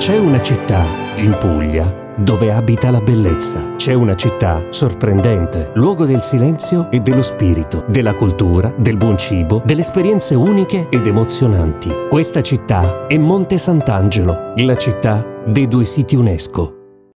C'è una città in Puglia dove abita la bellezza. C'è una città sorprendente, luogo del silenzio e dello spirito, della cultura, del buon cibo, delle esperienze uniche ed emozionanti. Questa città è Monte Sant'Angelo, la città dei due siti UNESCO.